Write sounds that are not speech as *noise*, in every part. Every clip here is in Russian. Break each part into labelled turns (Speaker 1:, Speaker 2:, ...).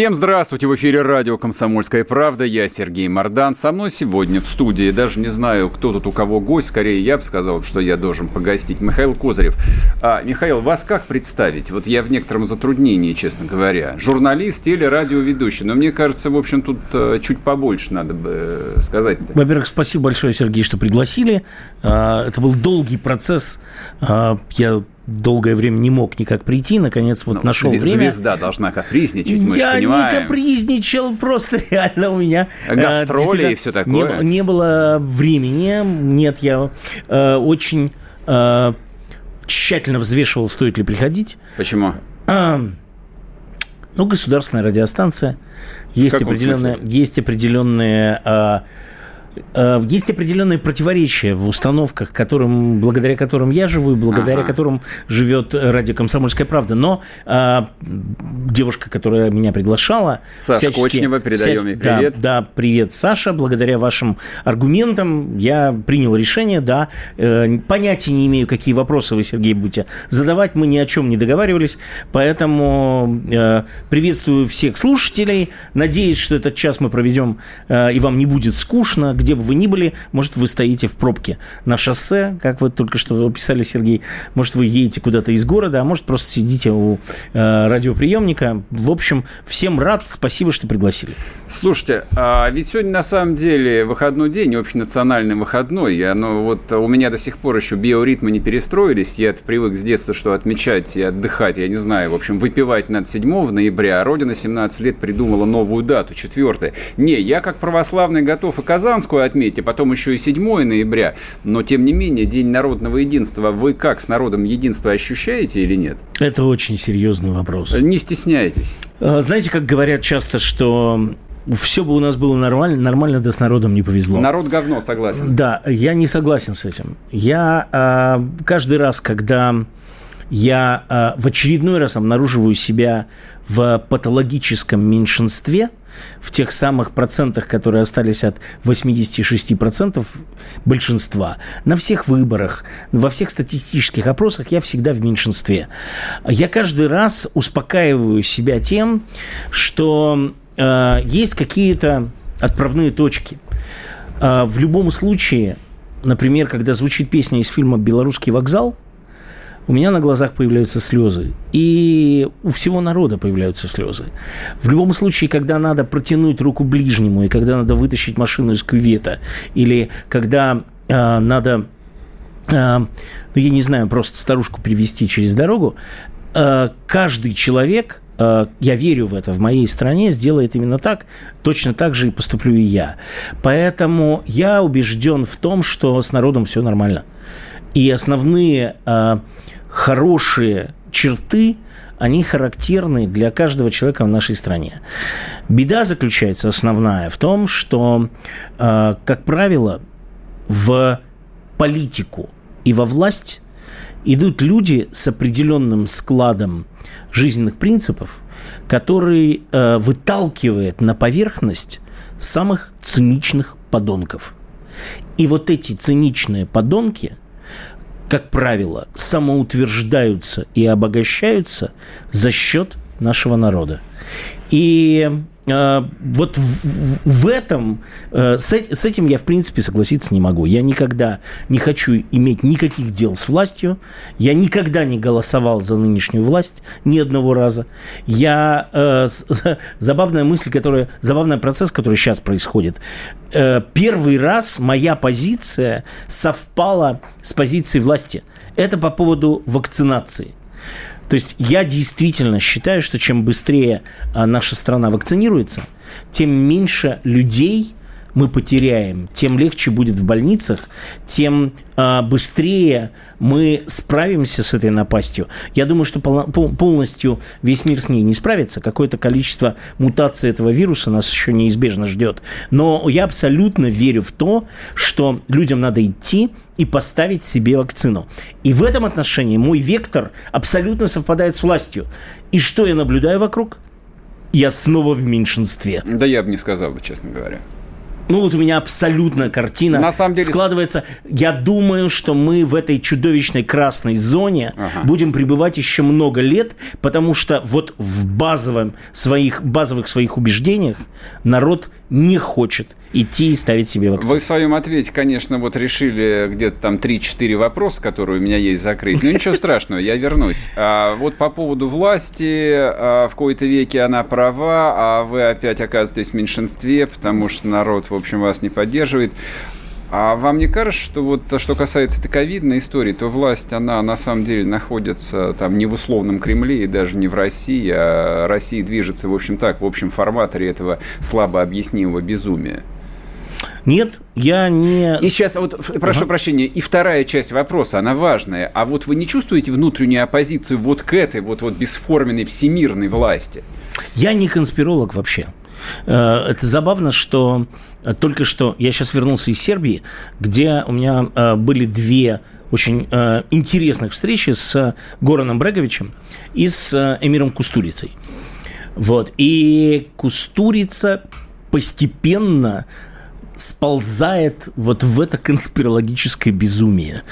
Speaker 1: Всем здравствуйте! В эфире радио «Комсомольская правда». Я Сергей Мордан. Со мной сегодня в студии, даже не знаю, кто тут у кого гость, скорее я бы сказал, что я должен погостить, Михаил Козырев. А, Михаил, вас как представить? Вот я в некотором затруднении, честно говоря. Журналист или радиоведущий? Но мне кажется, в общем, тут э, чуть побольше надо бы э, сказать.
Speaker 2: Во-первых, спасибо большое, Сергей, что пригласили. А, это был долгий процесс. А, я долгое время не мог никак прийти, наконец вот ну, нашел
Speaker 1: звезда
Speaker 2: время.
Speaker 1: Звезда должна капризничать, мы
Speaker 2: Я не капризничал, просто *laughs* реально у меня...
Speaker 1: Э, Гастроли и все такое.
Speaker 2: Не, не было времени, нет, я э, очень э, тщательно взвешивал, стоит ли приходить.
Speaker 1: Почему?
Speaker 2: А, ну, государственная радиостанция. Есть определенные, есть определенные Э, есть определенные противоречия в установках, которым, благодаря которым я живу и благодаря ага. которым живет радио «Комсомольская правда». Но э, девушка, которая меня приглашала...
Speaker 1: Саша Кочнева, передаем ей привет.
Speaker 2: Да, да, привет, Саша. Благодаря вашим аргументам я принял решение, да. Э, понятия не имею, какие вопросы вы, Сергей, будете задавать. Мы ни о чем не договаривались, поэтому э, приветствую всех слушателей. Надеюсь, что этот час мы проведем, э, и вам не будет скучно где бы вы ни были, может, вы стоите в пробке на шоссе, как вы только что описали, Сергей, может, вы едете куда-то из города, а может, просто сидите у э, радиоприемника. В общем, всем рад, спасибо, что пригласили.
Speaker 1: Слушайте, а ведь сегодня на самом деле выходной день, общенациональный выходной, и оно вот у меня до сих пор еще биоритмы не перестроились, я привык с детства, что отмечать и отдыхать, я не знаю, в общем, выпивать над 7 ноября, а Родина 17 лет придумала новую дату, 4 Не, я как православный готов и Казанскую Рождественскую отметьте, потом еще и 7 ноября. Но, тем не менее, День народного единства вы как с народом единства ощущаете или нет?
Speaker 2: Это очень серьезный вопрос.
Speaker 1: Не стесняйтесь.
Speaker 2: А, знаете, как говорят часто, что все бы у нас было нормально, нормально, да с народом не повезло.
Speaker 1: Народ говно, согласен.
Speaker 2: Да, я не согласен с этим. Я э, каждый раз, когда я э, в очередной раз обнаруживаю себя в патологическом меньшинстве – в тех самых процентах, которые остались от 86% большинства. На всех выборах, во всех статистических опросах я всегда в меньшинстве. Я каждый раз успокаиваю себя тем, что э, есть какие-то отправные точки. Э, в любом случае, например, когда звучит песня из фильма «Белорусский вокзал», у меня на глазах появляются слезы. И у всего народа появляются слезы. В любом случае, когда надо протянуть руку ближнему, и когда надо вытащить машину из кювета, или когда э, надо, э, ну, я не знаю, просто старушку привести через дорогу, э, каждый человек я верю в это, в моей стране сделает именно так, точно так же и поступлю и я. Поэтому я убежден в том, что с народом все нормально. И основные хорошие черты, они характерны для каждого человека в нашей стране. Беда заключается основная в том, что, э, как правило, в политику и во власть идут люди с определенным складом жизненных принципов, который э, выталкивает на поверхность самых циничных подонков. И вот эти циничные подонки – как правило, самоутверждаются и обогащаются за счет нашего народа. И вот в, в этом, э, с, с этим я, в принципе, согласиться не могу. Я никогда не хочу иметь никаких дел с властью. Я никогда не голосовал за нынешнюю власть ни одного раза. Я э, *laughs* забавная мысль, которая, забавный процесс, который сейчас происходит. Э, первый раз моя позиция совпала с позицией власти. Это по поводу вакцинации. То есть я действительно считаю, что чем быстрее а, наша страна вакцинируется, тем меньше людей мы потеряем, тем легче будет в больницах, тем э, быстрее мы справимся с этой напастью. Я думаю, что пол, полностью весь мир с ней не справится. Какое-то количество мутаций этого вируса нас еще неизбежно ждет. Но я абсолютно верю в то, что людям надо идти и поставить себе вакцину. И в этом отношении мой вектор абсолютно совпадает с властью. И что я наблюдаю вокруг? Я снова в меньшинстве.
Speaker 1: Да я бы не сказал, честно говоря.
Speaker 2: Ну вот у меня абсолютно картина
Speaker 1: На самом деле...
Speaker 2: складывается. Я думаю, что мы в этой чудовищной красной зоне ага. будем пребывать еще много лет, потому что вот в базовом своих, базовых своих убеждениях народ не хочет идти и ставить себе вакцину.
Speaker 1: Вы в своем ответе, конечно, вот решили где-то там 3-4 вопроса, которые у меня есть закрыть. Но ничего страшного, я вернусь. А вот по поводу власти, а, в кои-то веке она права, а вы опять оказываетесь в меньшинстве, потому что народ, в общем, вас не поддерживает. А вам не кажется, что вот то, что касается ковидной истории, то власть, она на самом деле находится там не в условном Кремле и даже не в России, а Россия движется, в общем так, в общем форматоре этого слабо объяснимого безумия?
Speaker 2: Нет, я не...
Speaker 1: И сейчас, вот, прошу ага. прощения, и вторая часть вопроса, она важная. А вот вы не чувствуете внутреннюю оппозицию вот к этой вот, вот бесформенной всемирной власти?
Speaker 2: Я не конспиролог вообще. Э, это забавно, что э, только что я сейчас вернулся из Сербии, где у меня э, были две очень интересных встречи с Гораном Бреговичем и с Эмиром Кустурицей. Вот. И Кустурица постепенно сползает вот в это конспирологическое безумие.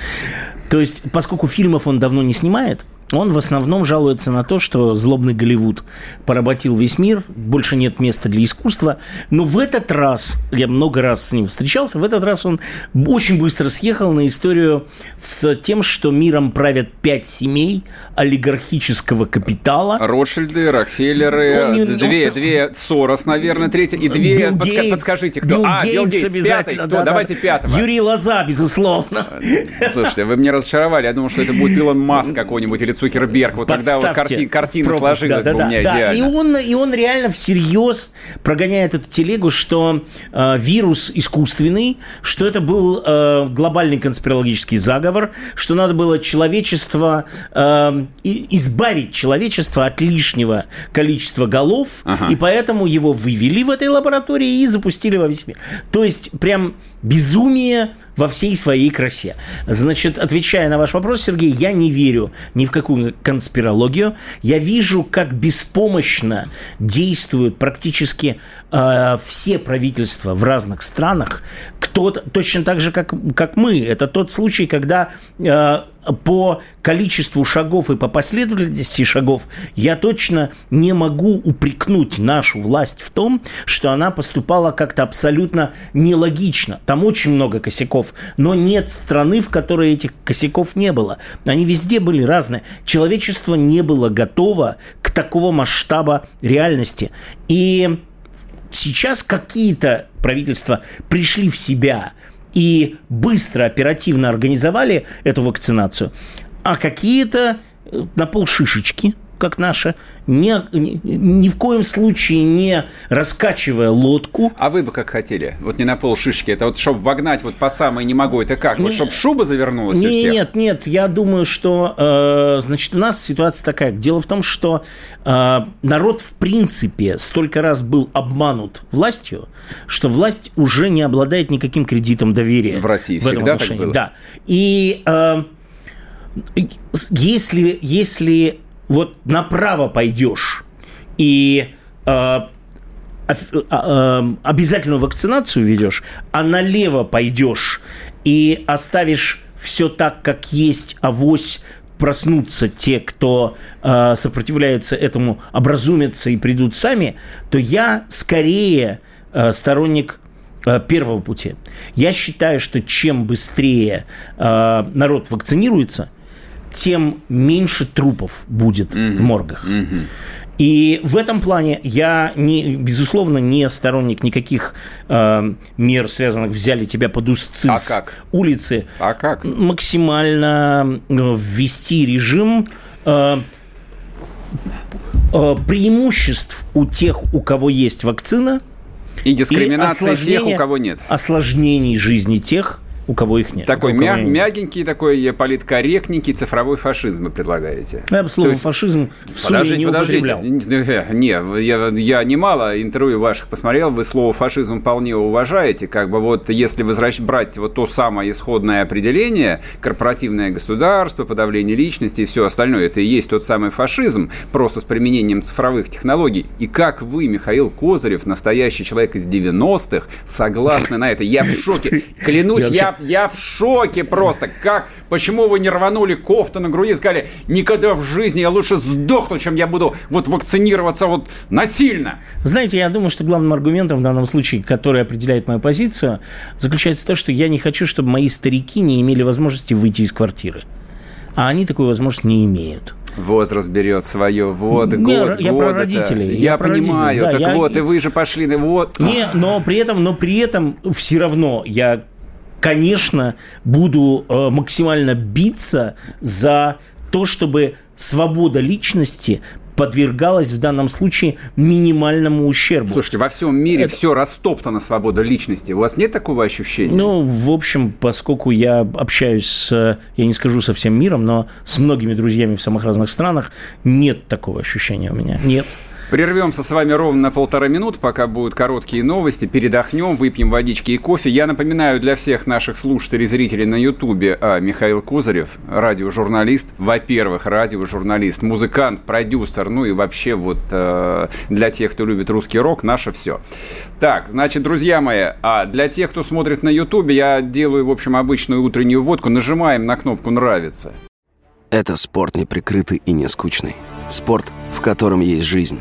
Speaker 2: То есть, поскольку фильмов он давно не снимает, он в основном жалуется на то, что злобный Голливуд поработил весь мир, больше нет места для искусства. Но в этот раз, я много раз с ним встречался, в этот раз он очень быстро съехал на историю с тем, что миром правят пять семей олигархического капитала.
Speaker 1: Ротшильды, Рокфеллеры, ну, не, две, ну, две Сорос, наверное, третья, и две, подска- Гейтс, подскажите, кто?
Speaker 2: Билл а, Гейтс Билл Гейтс, пятый, кто? Да, Давайте да. пятого. Юрий Лоза, безусловно.
Speaker 1: Слушайте, вы меня разочаровали, я думал, что это будет Илон Маск какой-нибудь или Цукерберг. Вот тогда вот карти, картина пропуск, сложилась да, бы да, у меня да, идеально.
Speaker 2: И он, и он реально всерьез прогоняет эту телегу, что э, вирус искусственный, что это был э, глобальный конспирологический заговор, что надо было человечество, э, избавить человечество от лишнего количества голов, ага. и поэтому его вывели в этой лаборатории и запустили во весь мир. То есть прям безумие во всей своей красе. Значит, отвечая на ваш вопрос, Сергей, я не верю ни в какую конспирологию. Я вижу, как беспомощно действуют практически э, все правительства в разных странах. Кто-то, точно так же, как, как мы. Это тот случай, когда э, по количеству шагов и по последовательности шагов я точно не могу упрекнуть нашу власть в том, что она поступала как-то абсолютно нелогично. Там очень много косяков, но нет страны, в которой этих косяков не было. Они везде были разные. Человечество не было готово к такого масштаба реальности. И сейчас какие-то правительства пришли в себя – и быстро, оперативно организовали эту вакцинацию, а какие-то э, на полшишечки, как наша, ни, ни, в коем случае не раскачивая лодку.
Speaker 1: А вы бы как хотели? Вот не на пол шишки, это вот чтобы вогнать вот по самой не могу, это как? Вот чтобы шуба завернулась
Speaker 2: не,
Speaker 1: у всех?
Speaker 2: Нет, нет, я думаю, что, э, значит, у нас ситуация такая. Дело в том, что э, народ в принципе столько раз был обманут властью, что власть уже не обладает никаким кредитом доверия.
Speaker 1: В России в всегда так было?
Speaker 2: Да. И э, если, если вот направо пойдешь и э, а, э, обязательную вакцинацию ведешь, а налево пойдешь и оставишь все так, как есть, авось проснутся те, кто э, сопротивляется этому, образумятся и придут сами, то я скорее э, сторонник э, первого пути. Я считаю, что чем быстрее э, народ вакцинируется, тем меньше трупов будет mm-hmm. в моргах. Mm-hmm. И в этом плане я, не, безусловно, не сторонник никаких э, мер, связанных взяли тебя под узцы
Speaker 1: а
Speaker 2: с
Speaker 1: как?
Speaker 2: улицы.
Speaker 1: А как?
Speaker 2: Максимально э, ввести режим э, э, преимуществ у тех, у кого есть вакцина,
Speaker 1: И дискриминация и тех, у кого нет.
Speaker 2: Осложнений жизни тех, у кого их нет.
Speaker 1: Такой мя- нет. мягенький, такой политкорректненький цифровой фашизм вы предлагаете.
Speaker 2: Я бы слово есть... фашизм в подождите, не подождите.
Speaker 1: Не, я, я немало интервью ваших посмотрел, вы слово фашизм вполне уважаете. Как бы вот если возвращать, брать вот то самое исходное определение, корпоративное государство, подавление личности и все остальное, это и есть тот самый фашизм, просто с применением цифровых технологий. И как вы, Михаил Козырев, настоящий человек из 90-х, согласны на это? Я в шоке. *laughs* Клянусь, я я в шоке просто. Как, почему вы не рванули кофту на груди и сказали, никогда в жизни я лучше сдохну, чем я буду вот вакцинироваться вот насильно?
Speaker 2: Знаете, я думаю, что главным аргументом в данном случае, который определяет мою позицию, заключается в том, что я не хочу, чтобы мои старики не имели возможности выйти из квартиры. А они такую возможность не имеют
Speaker 1: возраст берет свое. Вот, не, год,
Speaker 2: я про родителей.
Speaker 1: Я, я понимаю. Да, так я... вот, и вы же пошли. Вот.
Speaker 2: Не, но при этом, но при этом все равно я конечно, буду э, максимально биться за то, чтобы свобода личности подвергалась в данном случае минимальному ущербу.
Speaker 1: Слушайте, во всем мире Это... все растоптано свобода личности. У вас нет такого ощущения?
Speaker 2: Ну, в общем, поскольку я общаюсь с, я не скажу со всем миром, но с многими друзьями в самых разных странах, нет такого ощущения у меня. Нет.
Speaker 1: Прервемся с вами ровно на полтора минут, пока будут короткие новости, передохнем, выпьем водички и кофе. Я напоминаю для всех наших слушателей и зрителей на Ютубе, а, Михаил Кузарев, радиожурналист, во-первых, радиожурналист, музыкант, продюсер, ну и вообще вот э, для тех, кто любит русский рок, наше все. Так, значит, друзья мои, а для тех, кто смотрит на Ютубе, я делаю, в общем, обычную утреннюю водку, нажимаем на кнопку «Нравится».
Speaker 3: Это спорт неприкрытый и не скучный. Спорт, в котором есть жизнь.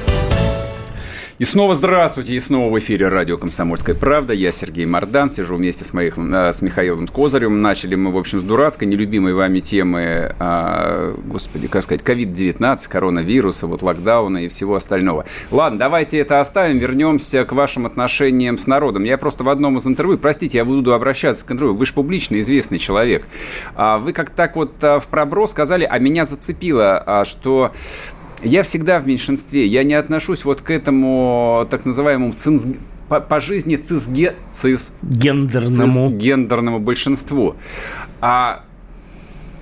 Speaker 1: И снова здравствуйте, и снова в эфире радио «Комсомольская правда». Я Сергей Мордан, сижу вместе с, моих, э, с Михаилом Козырем. Начали мы, в общем, с дурацкой, нелюбимой вами темы, а, господи, как сказать, COVID-19, коронавируса, вот локдауна и всего остального. Ладно, давайте это оставим, вернемся к вашим отношениям с народом. Я просто в одном из интервью, простите, я буду обращаться к интервью, вы же публично известный человек. А вы как так вот а, в проброс сказали, а меня зацепило, а, что я всегда в меньшинстве. Я не отношусь вот к этому так называемому цинз... по, по жизни цизге... цис...
Speaker 2: гендерному.
Speaker 1: гендерному большинству. А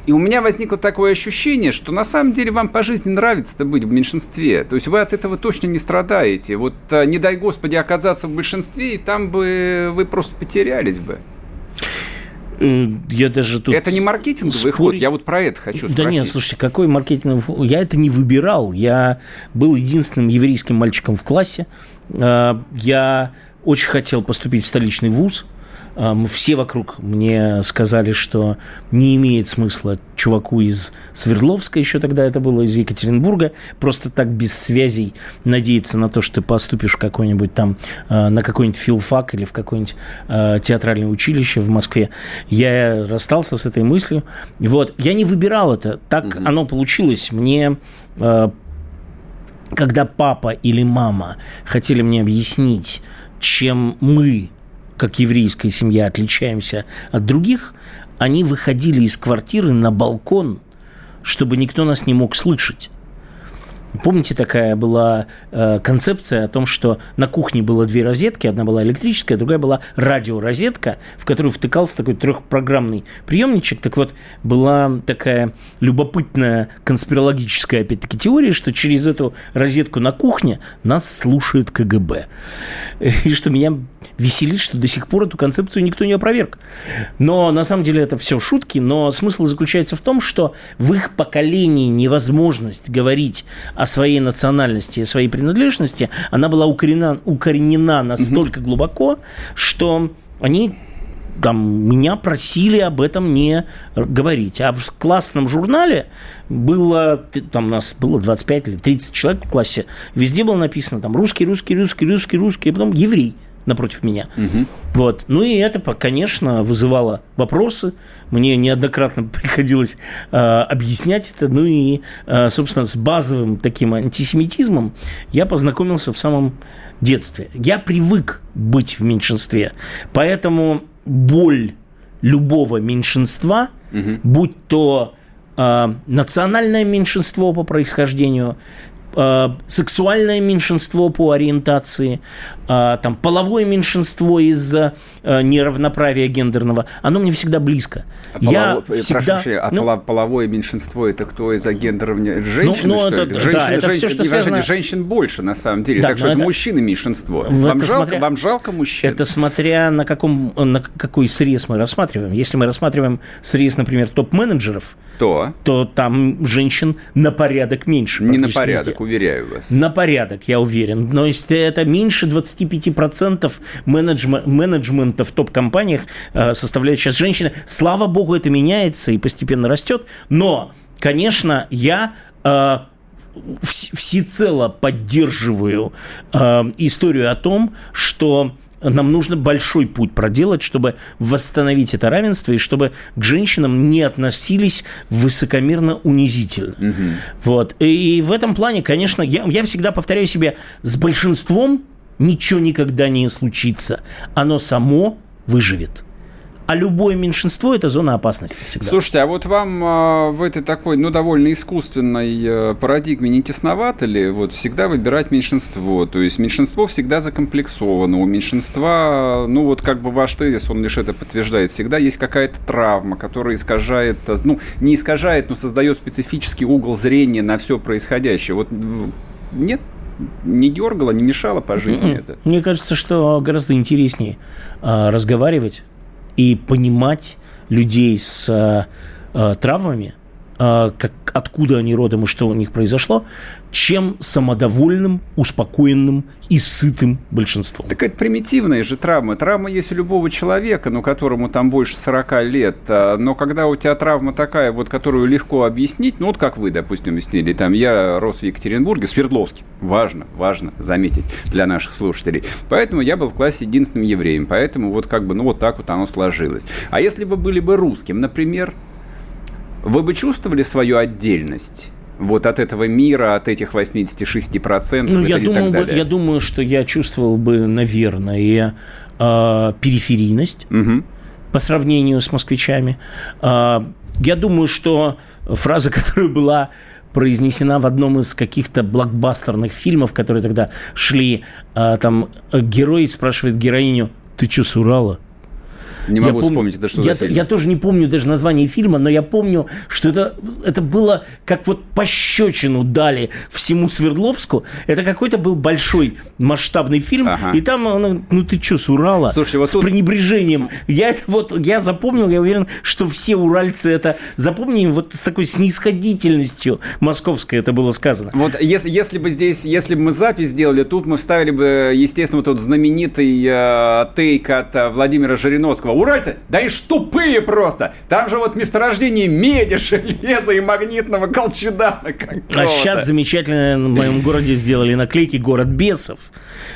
Speaker 1: и у меня возникло такое ощущение, что на самом деле вам по жизни нравится быть в меньшинстве. То есть вы от этого точно не страдаете. Вот а, не дай господи оказаться в большинстве, и там бы вы просто потерялись бы.
Speaker 2: Э, я даже тут...
Speaker 1: Это не маркетинговый спорить... ход, я вот про это хочу спросить.
Speaker 2: Да нет, слушайте, какой маркетинговый Я это не выбирал. Я был единственным еврейским мальчиком в классе. Э, я очень хотел поступить в столичный вуз – все вокруг мне сказали, что не имеет смысла чуваку из Свердловска, еще тогда это было, из Екатеринбурга, просто так без связей надеяться на то, что ты поступишь в какой-нибудь там, а, на какой-нибудь филфак или в какое-нибудь а, театральное училище в Москве. Я расстался с этой мыслью. Вот. Я не выбирал это. Так угу. оно получилось. Мне а, когда папа или мама хотели мне объяснить, чем мы как еврейская семья отличаемся от других, они выходили из квартиры на балкон, чтобы никто нас не мог слышать. Помните, такая была э, концепция о том, что на кухне было две розетки, одна была электрическая, другая была радиорозетка, в которую втыкался такой трехпрограммный приемничек. Так вот, была такая любопытная конспирологическая, опять-таки, теория, что через эту розетку на кухне нас слушает КГБ. И что меня веселит, что до сих пор эту концепцию никто не опроверг. Но на самом деле это все шутки, но смысл заключается в том, что в их поколении невозможность говорить о своей национальности, о своей принадлежности, она была укоренена, укоренена настолько угу. глубоко, что они там, меня просили об этом не говорить. А в классном журнале было, там у нас было 25 или 30 человек в классе, везде было написано там русский, русский, русский, русский, русский, и потом еврей напротив меня. Угу. Вот. Ну и это, конечно, вызывало вопросы. Мне неоднократно приходилось э, объяснять это. Ну и, э, собственно, с базовым таким антисемитизмом я познакомился в самом детстве. Я привык быть в меньшинстве. Поэтому боль любого меньшинства, угу. будь то э, национальное меньшинство по происхождению, сексуальное меньшинство по ориентации, э, там, половое меньшинство из-за э, неравноправия гендерного, оно мне всегда близко.
Speaker 1: А я полово... всегда... Прошу прощения, а ну, половое меньшинство это кто из-за гендерного? Женщины, ну, ну, это, это? Женщины, да, это женщины, все, что связано... Женщин больше, на самом деле, да, так что это мужчины меньшинство. Вам жалко, смотря... вам жалко мужчин?
Speaker 2: Это смотря на, каком, на какой срез мы рассматриваем. Если мы рассматриваем срез, например, топ-менеджеров, то? то там женщин на порядок меньше.
Speaker 1: Не на порядок, везде. Уверяю вас.
Speaker 2: На порядок, я уверен. Но если это меньше 25% менеджм... менеджмента в топ-компаниях э, составляют сейчас женщины. Слава богу, это меняется и постепенно растет. Но, конечно, я э, всецело поддерживаю э, историю о том, что нам нужно большой путь проделать, чтобы восстановить это равенство и чтобы к женщинам не относились высокомерно унизительно. Угу. Вот. И в этом плане, конечно, я, я всегда повторяю себе, с большинством ничего никогда не случится. Оно само выживет а любое меньшинство – это зона опасности всегда.
Speaker 1: Слушайте, а вот вам э, в этой такой, ну, довольно искусственной э, парадигме не тесновато ли вот всегда выбирать меньшинство? То есть меньшинство всегда закомплексовано, у меньшинства, ну, вот как бы ваш тезис, он лишь это подтверждает, всегда есть какая-то травма, которая искажает, ну, не искажает, но создает специфический угол зрения на все происходящее. Вот нет не дергало, не мешало по жизни это?
Speaker 2: Мне кажется, что гораздо интереснее э, разговаривать и понимать людей с э, травмами, как, откуда они родом и что у них произошло, чем самодовольным, успокоенным и сытым большинством.
Speaker 1: Так это примитивная же травма. Травма есть у любого человека, но которому там больше 40 лет. А, но когда у тебя травма такая, вот, которую легко объяснить, ну вот как вы, допустим, объяснили, там я рос в Екатеринбурге, в Свердловске. Важно, важно заметить для наших слушателей. Поэтому я был в классе единственным евреем. Поэтому вот как бы, ну вот так вот оно сложилось. А если вы были бы русским, например, вы бы чувствовали свою отдельность? вот от этого мира, от этих 86%? Ну,
Speaker 2: я, думаю, бы, я думаю, что я чувствовал бы, наверное, э, периферийность угу. по сравнению с москвичами. Э, я думаю, что фраза, *laughs* которая была произнесена в одном из каких-то блокбастерных фильмов, которые тогда шли, э, там герой спрашивает героиню, ты что, с Урала?
Speaker 1: Не могу я вспомнить, это что
Speaker 2: я,
Speaker 1: за фильм?
Speaker 2: Я тоже не помню даже название фильма, но я помню, что это, это было как вот пощечину дали всему Свердловску. Это какой-то был большой масштабный фильм, ага. и там, ну, ну ты что, с Урала? Слушай, вот с тут... пренебрежением. Я это вот, я запомнил, я уверен, что все уральцы это запомнили вот с такой снисходительностью московской это было сказано.
Speaker 1: Вот если, если бы здесь, если бы мы запись сделали, тут мы вставили бы, естественно, вот тот знаменитый э, тейк от э, Владимира Жириновского уральцы, да и тупые просто. Там же вот месторождение меди, *laughs* железа и магнитного колчедана.
Speaker 2: А сейчас замечательно в моем городе сделали наклейки «Город бесов»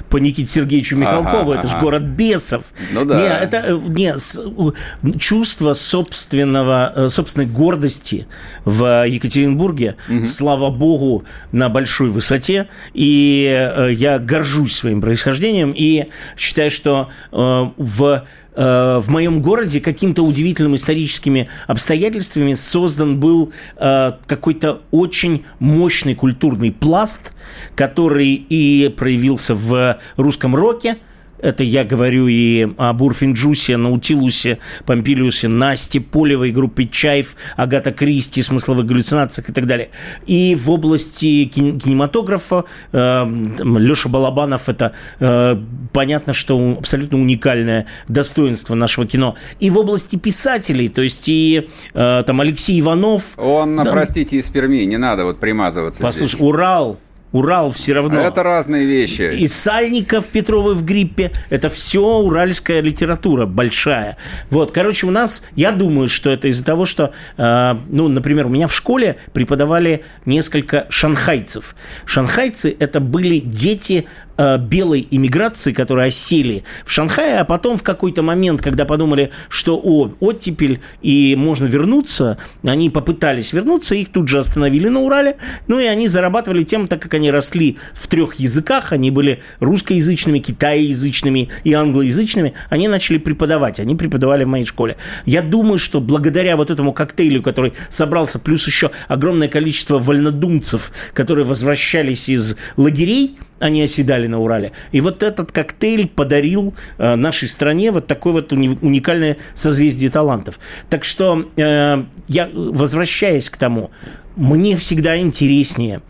Speaker 2: по Никите Сергеевичу Михалкову. Ага, это ага. же город бесов. Ну да. Не, это э, не, чувство собственного, э, собственной гордости в Екатеринбурге, угу. слава богу, на большой высоте. И э, я горжусь своим происхождением и считаю, что в Э, в моем городе каким-то удивительным историческими обстоятельствами создан был э, какой-то очень мощный культурный пласт, который и проявился в русском роке – это я говорю и об Урфинджусе, Наутилусе, Помпилиусе, Насте, Полевой, группе Чайф, Агата Кристи, смысловых галлюцинациях и так далее. И в области кинематографа э, Леша Балабанов – это э, понятно, что абсолютно уникальное достоинство нашего кино. И в области писателей, то есть и э, там Алексей Иванов.
Speaker 1: Он, да, простите, из Перми, не надо вот примазываться
Speaker 2: Послушай, здесь. Урал, Урал все равно.
Speaker 1: Это разные вещи.
Speaker 2: И Сальников, Петровы в гриппе. Это все уральская литература большая. Вот, короче, у нас, я думаю, что это из-за того, что, э, ну, например, у меня в школе преподавали несколько шанхайцев. Шанхайцы – это были дети э, белой иммиграции, которые осели в Шанхае, а потом в какой-то момент, когда подумали, что о, оттепель и можно вернуться, они попытались вернуться, их тут же остановили на Урале, ну и они зарабатывали тем, так как они росли в трех языках, они были русскоязычными, китаеязычными и англоязычными, они начали преподавать, они преподавали в моей школе. Я думаю, что благодаря вот этому коктейлю, который собрался, плюс еще огромное количество вольнодумцев, которые возвращались из лагерей, они оседали на Урале. И вот этот коктейль подарил э, нашей стране вот такое вот уни- уникальное созвездие талантов. Так что э, я, возвращаясь к тому, мне всегда интереснее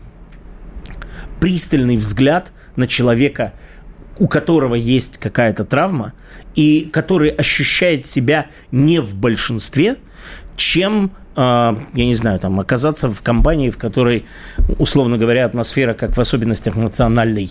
Speaker 2: пристальный взгляд на человека, у которого есть какая-то травма, и который ощущает себя не в большинстве, чем а, я не знаю, там, оказаться в компании, в которой, условно говоря, атмосфера, как в особенностях национальной,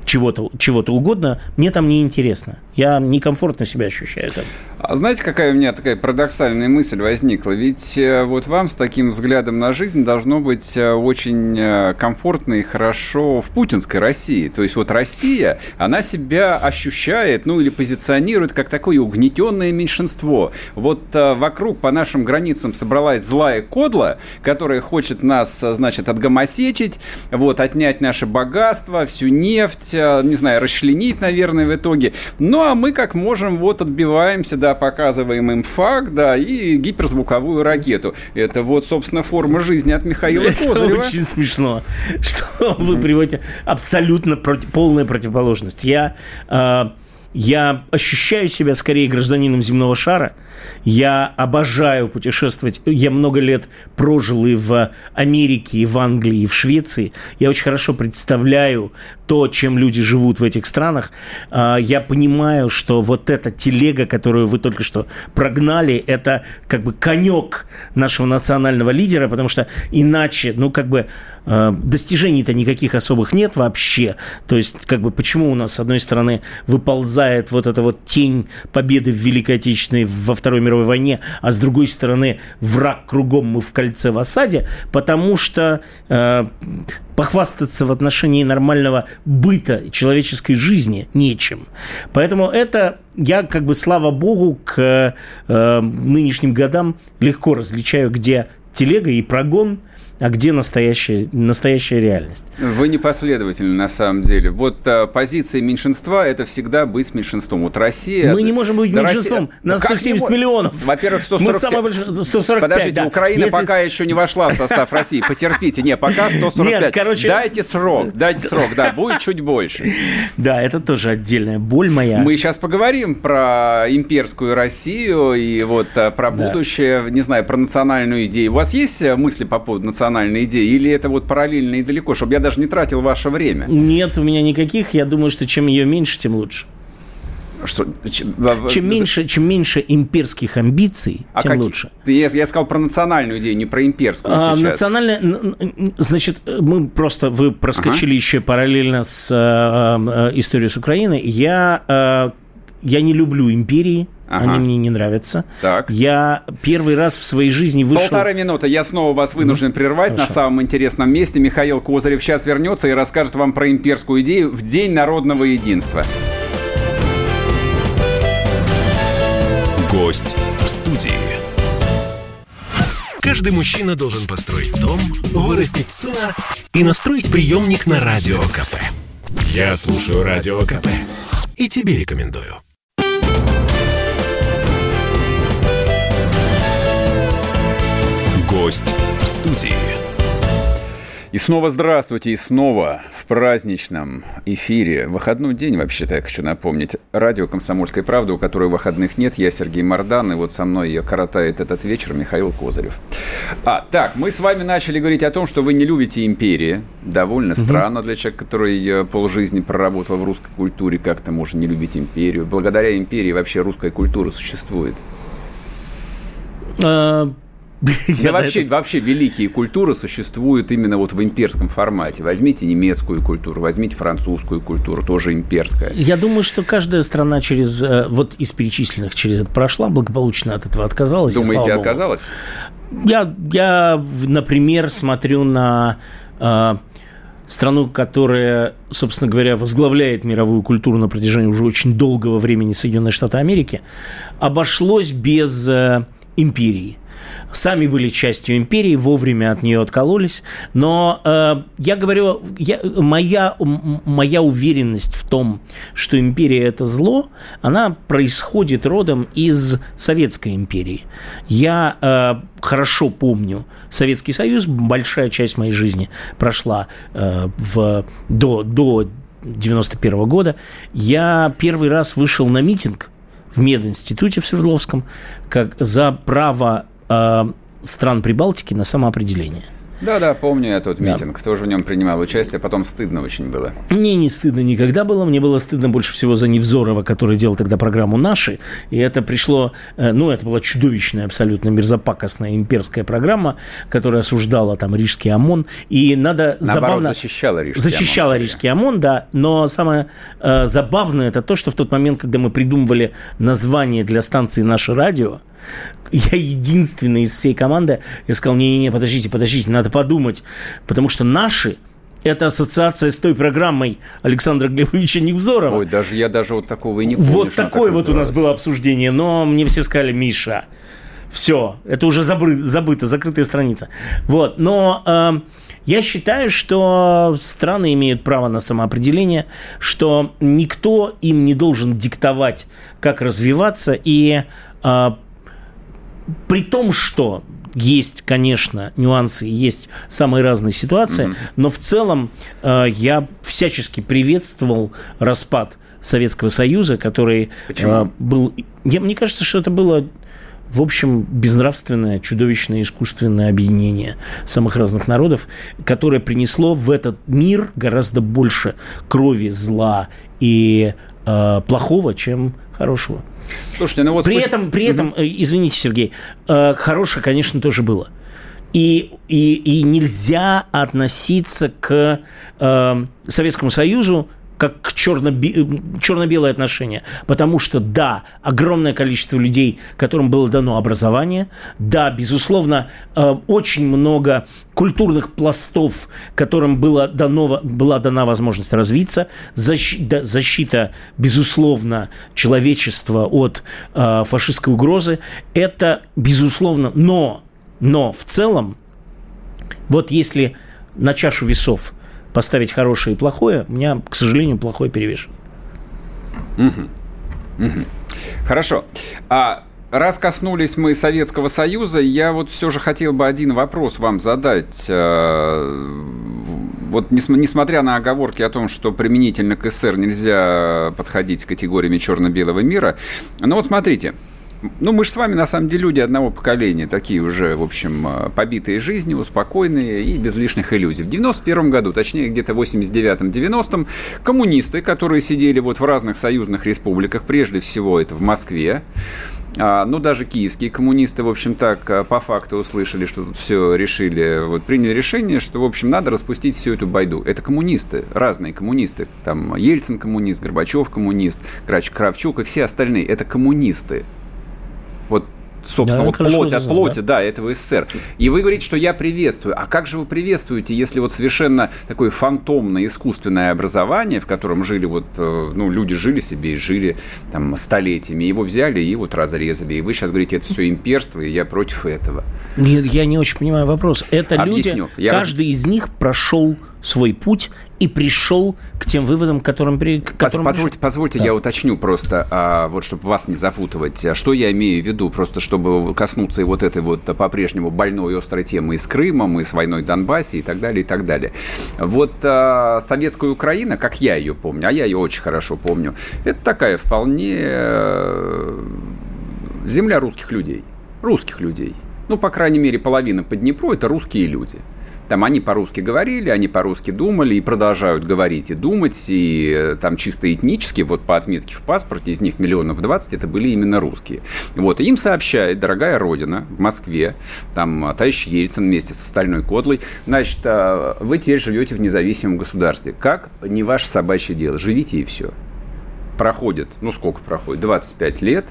Speaker 2: чего-то чего угодно, мне там не интересно. Я некомфортно себя ощущаю там.
Speaker 1: А знаете, какая у меня такая парадоксальная мысль возникла? Ведь э, вот вам с таким взглядом на жизнь должно быть э, очень э, комфортно и хорошо в путинской России. То есть вот Россия, она себя ощущает, ну или позиционирует как такое угнетенное меньшинство. Вот вокруг по нашим границам собралась злая кодла, которая хочет нас, значит, отгомосечить, вот, отнять наше богатство, всю нефть, не знаю, расчленить, наверное, в итоге. Ну, а мы как можем вот отбиваемся, да, показываем им факт, да, и гиперзвуковую ракету. Это вот, собственно, форма жизни от Михаила Это Козырева.
Speaker 2: очень смешно, *laughs* что вы приводите абсолютно против, полная противоположность. Я... Э, я ощущаю себя скорее гражданином земного шара. Я обожаю путешествовать. Я много лет прожил и в Америке, и в Англии, и в Швеции. Я очень хорошо представляю то, чем люди живут в этих странах. А, я понимаю, что вот эта телега, которую вы только что прогнали, это как бы конек нашего национального лидера, потому что иначе, ну, как бы Э, достижений-то никаких особых нет вообще. То есть, как бы, почему у нас, с одной стороны, выползает вот эта вот тень победы в Великой Отечественной во Второй мировой войне, а с другой стороны, враг кругом, мы в кольце в осаде, потому что э, похвастаться в отношении нормального быта человеческой жизни нечем. Поэтому это я, как бы, слава богу, к э, нынешним годам легко различаю, где телега и прогон – а где настоящая, настоящая реальность.
Speaker 1: Вы непоследовательны на самом деле. Вот а, позиция меньшинства – это всегда быть с меньшинством. Вот Россия…
Speaker 2: Мы не можем быть да меньшинством. Россия... Нас 170 миллионов.
Speaker 1: Во-первых, 145. Мы самое большое, 145. Подождите, да. Украина Если... пока еще не вошла в состав *laughs* России. Потерпите. Не, пока 145. Нет, короче... Дайте срок, дайте срок. Да, будет чуть больше.
Speaker 2: Да, это тоже отдельная боль моя.
Speaker 1: Мы сейчас поговорим про имперскую Россию и вот а, про будущее, не знаю, про национальную идею. У вас есть мысли по поводу национальной национальной идеи? Или это вот параллельно и далеко, чтобы я даже не тратил ваше время?
Speaker 2: Нет, у меня никаких. Я думаю, что чем ее меньше, тем лучше. Что, чем, чем, меньше, чем меньше имперских амбиций, а тем какие? лучше.
Speaker 1: Я, я сказал про национальную идею, не про имперскую. А,
Speaker 2: национальная, значит, мы просто вы проскочили ага. еще параллельно с э, э, историей с Украиной. Я э, я не люблю империи. Ага. Они мне не нравятся. Так. Я первый раз в своей жизни вышел...
Speaker 1: Полторы минуты. Я снова вас вынужден прервать Хорошо. на самом интересном месте. Михаил Козырев сейчас вернется и расскажет вам про имперскую идею в День народного единства.
Speaker 4: Гость в студии. Каждый мужчина должен построить дом, вырастить сына и настроить приемник на Радио КП. Я слушаю Радио КП и тебе рекомендую. Гость в студии.
Speaker 1: И снова здравствуйте, и снова в праздничном эфире. Выходной день, вообще-то, я хочу напомнить. Радио «Комсомольская правда», у которой выходных нет. Я Сергей Мордан, и вот со мной ее коротает этот вечер Михаил Козырев. А, так, мы с вами начали говорить о том, что вы не любите империи. Довольно угу. странно для человека, который э, полжизни проработал в русской культуре. Как-то можно не любить империю. Благодаря империи вообще русская культура существует. А да вообще, это... вообще великие культуры существуют именно вот в имперском формате. Возьмите немецкую культуру, возьмите французскую культуру, тоже имперская.
Speaker 2: Я думаю, что каждая страна через, э, вот из перечисленных через это прошла, благополучно от этого отказалась.
Speaker 1: Думаете, отказалась?
Speaker 2: Я, я, например, смотрю на э, страну, которая, собственно говоря, возглавляет мировую культуру на протяжении уже очень долгого времени Соединенные Штаты Америки, обошлось без э, империи сами были частью империи, вовремя от нее откололись. Но э, я говорю, я, моя, моя уверенность в том, что империя это зло, она происходит родом из Советской империи. Я э, хорошо помню Советский Союз, большая часть моей жизни прошла э, в, до, до 91 -го года. Я первый раз вышел на митинг в мединституте в Свердловском как за право стран Прибалтики на самоопределение.
Speaker 1: Да-да, помню я тот митинг, да. тоже в нем принимал участие, потом стыдно очень было.
Speaker 2: Мне не стыдно никогда было, мне было стыдно больше всего за Невзорова, который делал тогда программу «Наши», и это пришло, э, ну, это была чудовищная, абсолютно мерзопакостная имперская программа, которая осуждала там Рижский ОМОН, и надо
Speaker 1: Наоборот,
Speaker 2: забавно...
Speaker 1: защищала Рижский
Speaker 2: Защищала ОМОН, Рижский ОМОН, да, но самое э, забавное это то, что в тот момент, когда мы придумывали название для станции «Наше радио», я единственный из всей команды, я сказал, не-не-не, подождите, подождите, надо подумать, потому что наши это ассоциация с той программой Александра Глебовича Невзорова.
Speaker 1: Ой, даже я даже вот такого и не помню.
Speaker 2: Вот такое вот у нас было обсуждение, но мне все сказали, Миша, все, это уже забыто, забыто закрытая страница. Вот, но э, я считаю, что страны имеют право на самоопределение, что никто им не должен диктовать, как развиваться, и э, при том, что есть, конечно, нюансы, есть самые разные ситуации, mm-hmm. но в целом э, я всячески приветствовал распад Советского Союза, который э, был... Я, мне кажется, что это было в общем, безнравственное, чудовищное искусственное объединение самых разных народов, которое принесло в этот мир гораздо больше крови, зла и э, плохого, чем хорошего. Слушайте, ну вот при спустя... этом, при этом, угу. извините, Сергей, э, хорошее, конечно, тоже было. И, и, и нельзя относиться к э, Советскому Союзу как к черно-белое отношение. Потому что, да, огромное количество людей, которым было дано образование, да, безусловно, э, очень много культурных пластов, которым было дано, была дана возможность развиться, защита, защита безусловно, человечества от э, фашистской угрозы, это безусловно, но, но в целом, вот если на чашу весов – поставить хорошее и плохое, у меня, к сожалению, плохое перевешено.
Speaker 1: Угу. Угу. Хорошо. А раз коснулись мы Советского Союза, я вот все же хотел бы один вопрос вам задать. Э, вот несмотря на оговорки о том, что применительно к СССР нельзя подходить с категориями черно-белого мира, но вот смотрите, ну, мы же с вами, на самом деле, люди одного поколения, такие уже, в общем, э, побитые жизнью, спокойные и без лишних иллюзий. В 91 году, точнее, где-то в 89-90-м, коммунисты, которые сидели вот в разных союзных республиках, прежде всего это в Москве, а, ну, даже киевские коммунисты, в общем, так э, по факту услышали, что тут все решили, вот приняли решение, что, в общем, надо распустить всю эту байду. Это коммунисты, разные коммунисты. Там Ельцин коммунист, Горбачев коммунист, Кравчук и все остальные. Это коммунисты вот собственно, да, вот плоть от плоти, да. да, этого СССР. И вы говорите, что я приветствую. А как же вы приветствуете, если вот совершенно такое фантомное искусственное образование, в котором жили вот, э, ну, люди жили себе и жили там столетиями, его взяли и вот разрезали. И вы сейчас говорите, это все имперство, и я против этого.
Speaker 2: Нет, я не очень понимаю вопрос. Это Объясню. люди, я каждый раз... из них прошел свой путь и пришел к тем выводам, к которым... К которым
Speaker 1: позвольте, позвольте да. я уточню просто, а, вот чтобы вас не запутывать. А что я имею в виду, просто чтобы коснуться и вот этой вот по-прежнему больной и острой темы и с Крымом, и с войной в Донбассе и так далее, и так далее. Вот а, советская Украина, как я ее помню, а я ее очень хорошо помню, это такая вполне э, земля русских людей. Русских людей. Ну, по крайней мере, половина по Днепру – это русские люди – там они по-русски говорили, они по-русски думали и продолжают говорить и думать. И э, там чисто этнически, вот по отметке в паспорте, из них миллионов 20 это были именно русские. Вот, и им сообщает дорогая родина в Москве, там а, товарищ Ельцин вместе с остальной кодлой, значит, а, вы теперь живете в независимом государстве. Как? Не ваше собачье дело. Живите и все. Проходит, ну сколько проходит? 25 лет.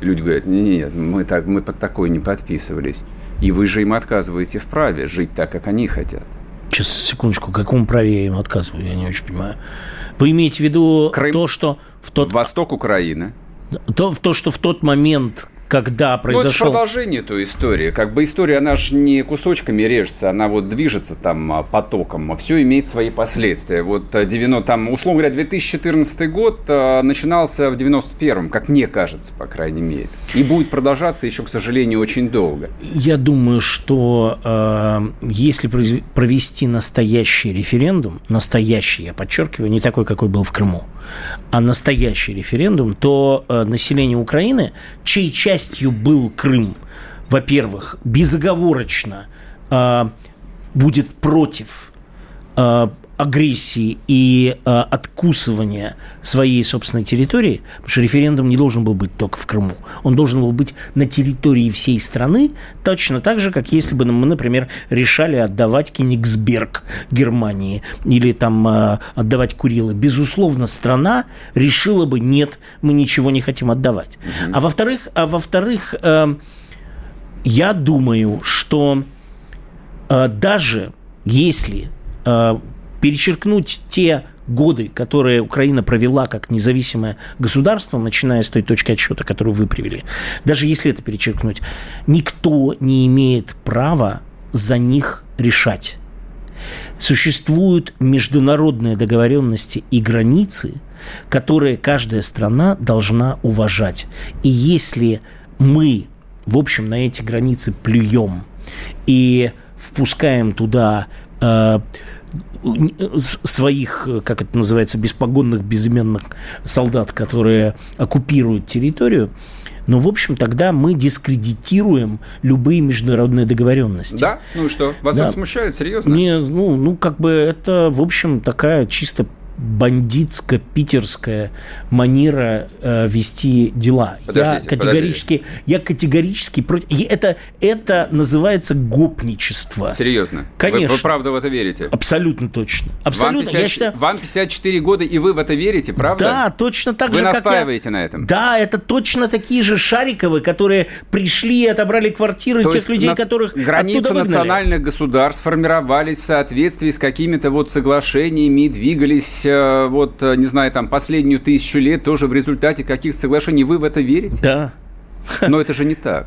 Speaker 1: Люди говорят, нет, мы, так, мы под такой не подписывались. И вы же им отказываете в праве жить так, как они хотят.
Speaker 2: Сейчас, секундочку, какому праве я им отказываю, я не очень понимаю. Вы имеете в виду
Speaker 1: Крым,
Speaker 2: то, что в тот...
Speaker 1: Восток Украины.
Speaker 2: То, то, что в тот момент, когда произошел...
Speaker 1: Ну, это продолжение той истории. Как бы история, она же не кусочками режется, она вот движется там а, потоком, а все имеет свои последствия. Вот 90, э, там, условно говоря, 2014 год а, начинался в 91-м, как мне кажется, по крайней мере. И будет продолжаться еще, к сожалению, очень долго.
Speaker 2: Я думаю, что э, если провести настоящий референдум, настоящий, я подчеркиваю, не такой, какой был в Крыму, а настоящий референдум, то э, население Украины, чьей часть частью был Крым, во-первых, безоговорочно э, будет против э, агрессии и э, откусывания своей собственной территории, потому что референдум не должен был быть только в Крыму, он должен был быть на территории всей страны, точно так же, как если бы мы, например, решали отдавать Кенигсберг Германии или там э, отдавать Курилы. Безусловно, страна решила бы, нет, мы ничего не хотим отдавать. Mm-hmm. А во-вторых, а во-вторых, э, я думаю, что э, даже если э, перечеркнуть те годы, которые Украина провела как независимое государство, начиная с той точки отсчета, которую вы привели, даже если это перечеркнуть, никто не имеет права за них решать. Существуют международные договоренности и границы, которые каждая страна должна уважать. И если мы, в общем, на эти границы плюем и впускаем туда э, своих, как это называется, беспогонных, безыменных солдат, которые оккупируют территорию, но, в общем, тогда мы дискредитируем любые международные договоренности.
Speaker 1: Да? Ну и что? Вас да. это смущает? Серьезно?
Speaker 2: Не, ну, ну, как бы это, в общем, такая чисто бандитско-питерская манера э, вести дела.
Speaker 1: Подождите,
Speaker 2: я категорически,
Speaker 1: подождите.
Speaker 2: я категорически против. Это это называется гопничество.
Speaker 1: Серьезно?
Speaker 2: Конечно.
Speaker 1: Вы, вы правда в это верите?
Speaker 2: Абсолютно точно. Абсолютно.
Speaker 1: Вам 50,
Speaker 2: я считаю.
Speaker 1: Вам 54 года и вы в это верите, правда?
Speaker 2: Да, точно так
Speaker 1: вы
Speaker 2: же.
Speaker 1: Вы настаиваете я... на этом?
Speaker 2: Да, это точно такие же Шариковы, которые пришли и отобрали квартиры
Speaker 1: То
Speaker 2: тех людей, нац... которых
Speaker 1: границы национальных государств формировались в соответствии с какими-то вот соглашениями двигались Э, вот, э, не знаю, там, последнюю тысячу лет тоже в результате каких-то соглашений. Вы в это верите?
Speaker 2: Да.
Speaker 1: Но это же не так.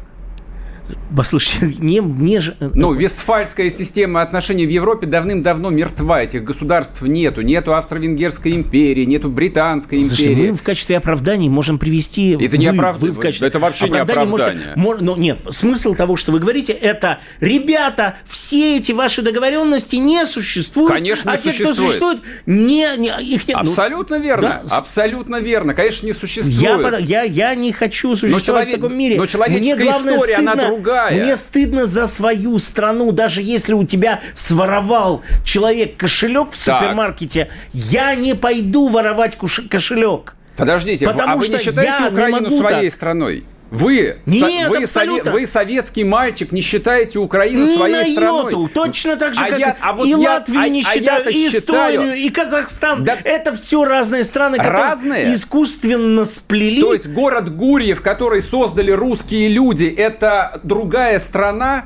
Speaker 2: Послушайте, *laughs* не, не же...
Speaker 1: Ну, Вестфальская система отношений в Европе давным-давно мертва. Этих государств нету. Нету Австро-Венгерской империи, нету Британской империи. Слушайте,
Speaker 2: мы в качестве оправданий можем привести...
Speaker 1: Это
Speaker 2: вы,
Speaker 1: не оправдание.
Speaker 2: Вы в качестве...
Speaker 1: Это вообще не оправдание.
Speaker 2: Можете... Но нет, смысл того, что вы говорите, это, ребята, все эти ваши договоренности не существуют.
Speaker 1: Конечно,
Speaker 2: не
Speaker 1: а существует.
Speaker 2: те, кто существует, не, не, их нет.
Speaker 1: Ну, Абсолютно ну, верно. Да. Абсолютно верно. Конечно, не существует.
Speaker 2: Я, я, я не хочу существовать человек... в таком мире.
Speaker 1: Но человеческая Мне, главное, история,
Speaker 2: стыдно,
Speaker 1: она другая.
Speaker 2: Мне стыдно за свою страну, даже если у тебя своровал человек кошелек в так. супермаркете, я не пойду воровать кошелек.
Speaker 1: Подождите, Потому а вы не считаете Украину своей так. страной? Вы,
Speaker 2: Нет,
Speaker 1: вы,
Speaker 2: сове,
Speaker 1: вы советский мальчик, не считаете Украину не своей на страной.
Speaker 2: Йоту, точно так же, а как
Speaker 1: я, а вот
Speaker 2: и
Speaker 1: я,
Speaker 2: Латвию
Speaker 1: а,
Speaker 2: не
Speaker 1: а
Speaker 2: считаю, и
Speaker 1: считаю,
Speaker 2: Эстонию, и Казахстан. Да, это все разные страны, которые
Speaker 1: разные?
Speaker 2: искусственно сплели.
Speaker 1: То есть город Гурьев, который создали русские люди, это другая страна?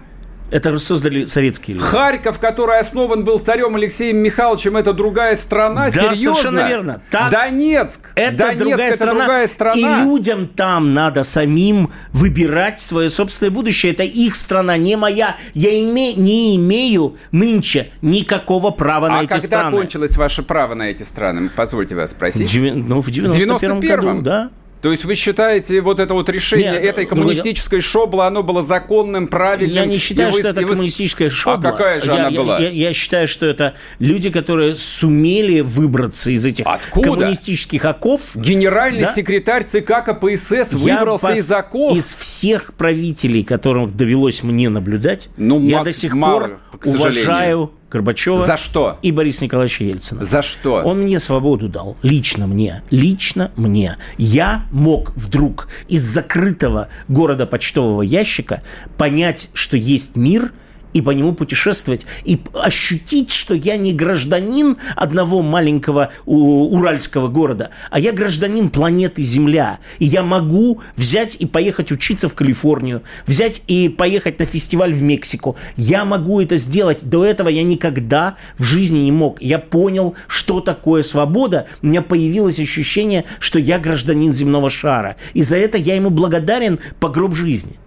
Speaker 2: Это создали советские люди.
Speaker 1: Харьков, который основан был царем Алексеем Михайловичем, это другая страна?
Speaker 2: Да,
Speaker 1: Серьезно?
Speaker 2: совершенно верно.
Speaker 1: Так, Донецк.
Speaker 2: Это,
Speaker 1: Донецк,
Speaker 2: другая,
Speaker 1: это
Speaker 2: страна,
Speaker 1: другая страна.
Speaker 2: И людям там надо самим выбирать свое собственное будущее. Это их страна, не моя. Я име, не имею нынче никакого права на
Speaker 1: а
Speaker 2: эти страны.
Speaker 1: А когда кончилось ваше право на эти страны? Позвольте вас спросить.
Speaker 2: В, ну, в 91 году, да.
Speaker 1: То есть вы считаете вот это вот решение Нет, этой коммунистической ну, шоблы, оно было законным, правильным?
Speaker 2: Я не считаю, вы, что это вы... коммунистическая шобла.
Speaker 1: А какая же
Speaker 2: я,
Speaker 1: она
Speaker 2: я,
Speaker 1: была?
Speaker 2: Я, я, я считаю, что это люди, которые сумели выбраться из этих
Speaker 1: Откуда?
Speaker 2: коммунистических оков.
Speaker 1: Генеральный
Speaker 2: да?
Speaker 1: секретарь ЦК КПСС выбрался
Speaker 2: я
Speaker 1: из оков.
Speaker 2: Из всех правителей, которых довелось мне наблюдать,
Speaker 1: ну,
Speaker 2: я
Speaker 1: мак-
Speaker 2: до сих
Speaker 1: мало,
Speaker 2: пор уважаю Горбачева.
Speaker 1: За что?
Speaker 2: И Бориса Николаевича Ельцина.
Speaker 1: За что?
Speaker 2: Он мне свободу дал. Лично мне. Лично мне. Я мог вдруг из закрытого города почтового ящика понять, что есть мир, и по нему путешествовать, и ощутить, что я не гражданин одного маленького уральского города, а я гражданин планеты Земля. И я могу взять и поехать учиться в Калифорнию, взять и поехать на фестиваль в Мексику. Я могу это сделать. До этого я никогда в жизни не мог. Я понял, что такое свобода. У меня появилось ощущение, что я гражданин земного шара. И за это я ему благодарен по гроб жизни.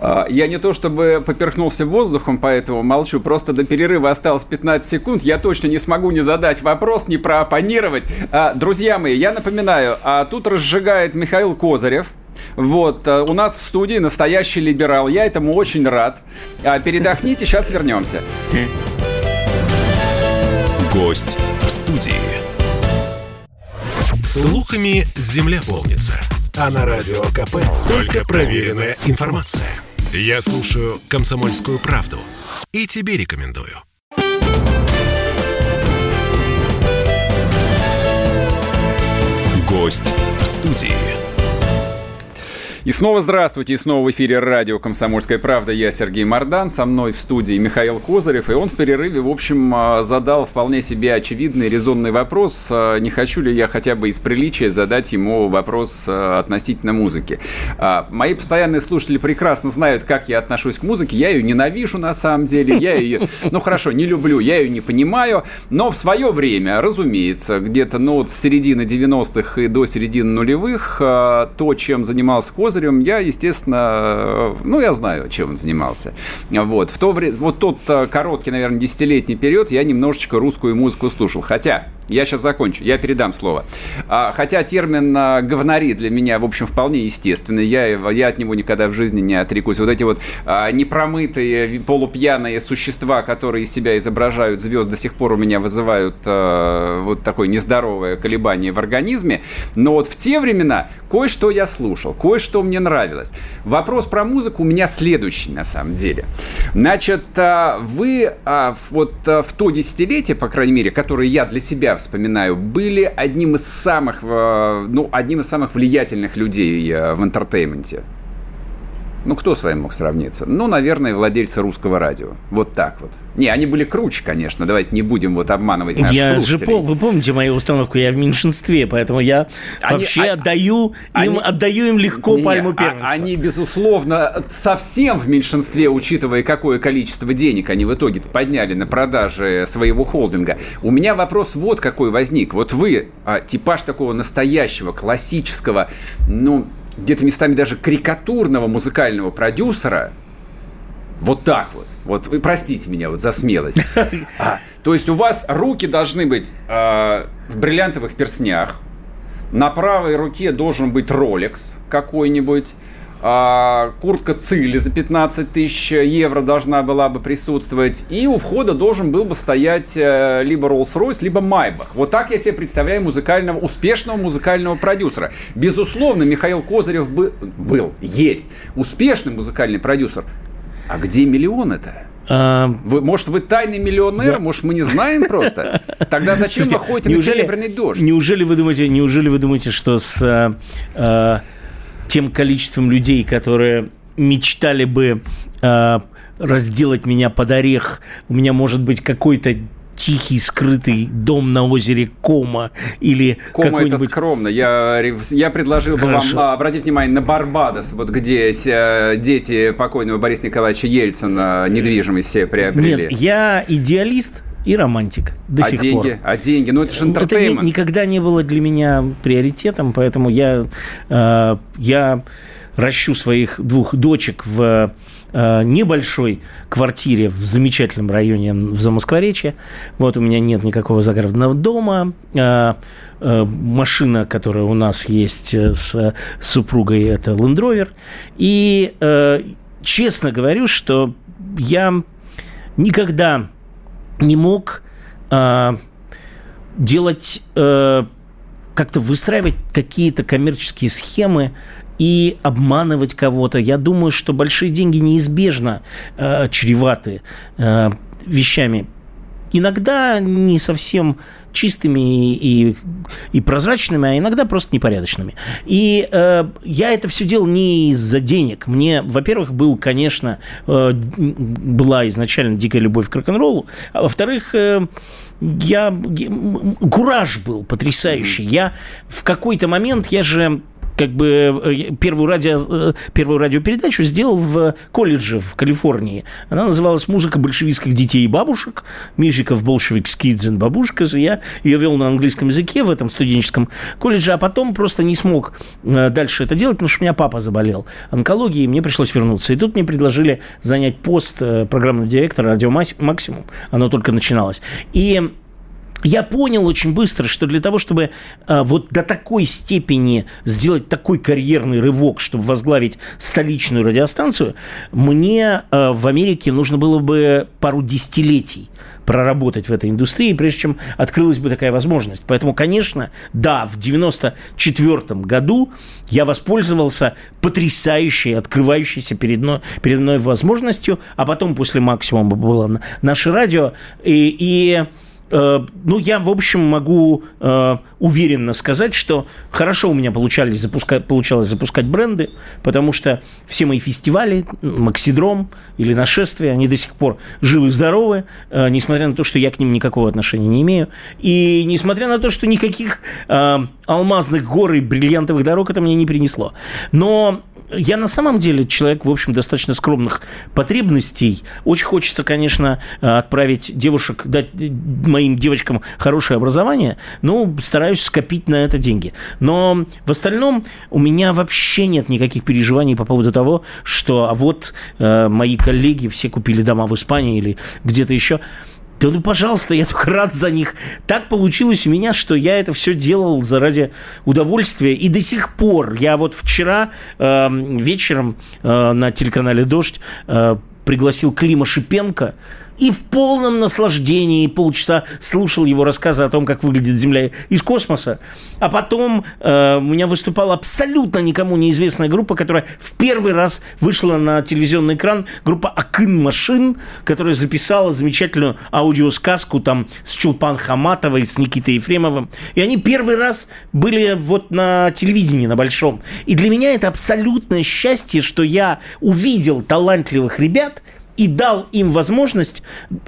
Speaker 1: А, я не то чтобы поперхнулся воздухом, поэтому молчу. Просто до перерыва осталось 15 секунд. Я точно не смогу не задать вопрос, не проопонировать. А, друзья мои, я напоминаю, а тут разжигает Михаил Козырев. Вот, а, у нас в студии настоящий либерал. Я этому очень рад. Передохните, сейчас вернемся.
Speaker 4: Гость в студии. Слухами земля полнится. А на радио КП только проверенная информация. Я слушаю «Комсомольскую правду» и тебе рекомендую. Гость в студии.
Speaker 1: И снова здравствуйте, и снова в эфире радио «Комсомольская правда». Я Сергей Мордан, со мной в студии Михаил Козырев. И он в перерыве, в общем, а, задал вполне себе очевидный резонный вопрос. А, не хочу ли я хотя бы из приличия задать ему вопрос а, относительно музыки. Мои постоянные слушатели прекрасно знают, как я отношусь к музыке. Я ее ненавижу на самом деле. Я ее, ну хорошо, не люблю, я ее не понимаю. Но в свое время, разумеется, где-то ну, вот с середины 90-х и до середины нулевых, то, чем занимался Козырев, Козырем я, естественно, ну, я знаю, чем он занимался. Вот, в то время, вот тот э, короткий, наверное, десятилетний период я немножечко русскую музыку слушал. Хотя, я сейчас закончу, я передам слово. А, хотя термин а, «говнари» для меня, в общем, вполне естественный. Я, я от него никогда в жизни не отрекусь. Вот эти вот а, непромытые, полупьяные существа, которые из себя изображают звезд, до сих пор у меня вызывают а, вот такое нездоровое колебание в организме. Но вот в те времена кое-что я слушал, кое-что мне нравилось. Вопрос про музыку у меня следующий, на самом деле. Значит, вы вот в то десятилетие, по крайней мере, которое я для себя вспоминаю, были одним из самых, э, ну, одним из самых влиятельных людей э, в entertainment'е. Ну, кто с вами мог сравниться? Ну, наверное, владельцы русского радио. Вот так вот. Не, они были круче, конечно. Давайте не будем вот обманывать наших
Speaker 2: я
Speaker 1: слушателей.
Speaker 2: Же, вы помните мою установку? Я в меньшинстве, поэтому я они, вообще а, отдаю, они, им, отдаю им легко не, пальму а первенства.
Speaker 1: Они, безусловно, совсем в меньшинстве, учитывая, какое количество денег они в итоге подняли на продаже своего холдинга. У меня вопрос вот какой возник. Вот вы, а, типаж такого настоящего, классического, ну, где-то местами даже карикатурного музыкального продюсера, вот так вот. Вот вы простите меня вот за смелость. *laughs* А, то есть у вас руки должны быть э, в бриллиантовых перстнях. На правой руке должен быть Rolex какой-нибудь а, куртка Цили за 15 тысяч евро должна была бы присутствовать, и у входа должен был бы стоять э, либо Rolls-Royce, либо Майбах. Вот так я себе представляю музыкального, успешного музыкального продюсера. Безусловно, Михаил Козырев бы, был, есть успешный музыкальный продюсер. А где миллион это? А, вы, может, вы тайный миллионер? Я... Может, мы не знаем просто? Тогда зачем Слушайте, вы ходите неужели, на серебряный дождь?
Speaker 2: Неужели вы думаете, неужели вы думаете, что с э, э тем количеством людей, которые мечтали бы э, разделать меня под орех. У меня может быть какой-то тихий, скрытый дом на озере Кома или
Speaker 1: Кома
Speaker 2: какой-нибудь...
Speaker 1: это скромно. Я, я предложил бы вам а, обратить внимание на Барбадос, вот где э, дети покойного Бориса Николаевича Ельцина недвижимость все приобрели.
Speaker 2: Нет, я идеалист, и романтик до
Speaker 1: а
Speaker 2: сих
Speaker 1: деньги?
Speaker 2: пор.
Speaker 1: А деньги? Ну, это же
Speaker 2: Это ни, никогда не было для меня приоритетом, поэтому я, э, я ращу своих двух дочек в э, небольшой квартире в замечательном районе в Замоскворечье. Вот у меня нет никакого загородного дома. Э, э, машина, которая у нас есть с супругой, это Land Rover. И э, честно говорю, что я никогда не мог э, делать, э, как-то выстраивать какие-то коммерческие схемы и обманывать кого-то. Я думаю, что большие деньги неизбежно э, чреваты э, вещами иногда не совсем чистыми и, и прозрачными, а иногда просто непорядочными. И э, я это все делал не из-за денег. Мне, во-первых, был, конечно, э, была изначально дикая любовь к рок-н-роллу, а во-вторых, э, я, кураж был потрясающий. Я в какой-то момент, я же как бы э, первую, радио, э, первую радиопередачу сделал в колледже в Калифорнии. Она называлась «Музыка большевистских детей и бабушек», «Music of Bolsheviks Kids and Babushkas». Я ее вел на английском языке в этом студенческом колледже, а потом просто не смог э, дальше это делать, потому что у меня папа заболел онкологией, и мне пришлось вернуться. И тут мне предложили занять пост программного директора «Радио Максимум». Оно только начиналось. И я понял очень быстро, что для того, чтобы э, вот до такой степени сделать такой карьерный рывок, чтобы возглавить столичную радиостанцию, мне э, в Америке нужно было бы пару десятилетий проработать в этой индустрии, прежде чем открылась бы такая возможность. Поэтому, конечно, да, в 94 году я воспользовался потрясающей, открывающейся перед мной, перед мной возможностью, а потом после максимума было наше радио, и, и ну, я, в общем, могу э, уверенно сказать, что хорошо у меня получались запускать, получалось запускать бренды, потому что все мои фестивали, Максидром или Нашествие, они до сих пор живы-здоровы, э, несмотря на то, что я к ним никакого отношения не имею. И несмотря на то, что никаких э, алмазных гор и бриллиантовых дорог это мне не принесло. Но я на самом деле человек, в общем, достаточно скромных потребностей. Очень хочется, конечно, отправить девушек, дать моим девочкам хорошее образование, но стараюсь скопить на это деньги. Но в остальном у меня вообще нет никаких переживаний по поводу того, что а вот э, мои коллеги все купили дома в Испании или где-то еще. Да ну, пожалуйста, я только рад за них. Так получилось у меня, что я это все делал заради удовольствия. И до сих пор, я вот вчера э, вечером э, на телеканале «Дождь» э, пригласил Клима Шипенко, и в полном наслаждении полчаса слушал его рассказы о том, как выглядит Земля из космоса. А потом э, у меня выступала абсолютно никому неизвестная группа, которая в первый раз вышла на телевизионный экран. Группа Акын Машин, которая записала замечательную аудиосказку там с Чулпан Хаматовой, с Никитой Ефремовым. И они первый раз были вот на телевидении, на большом. И для меня это абсолютное счастье, что я увидел талантливых ребят – и дал им возможность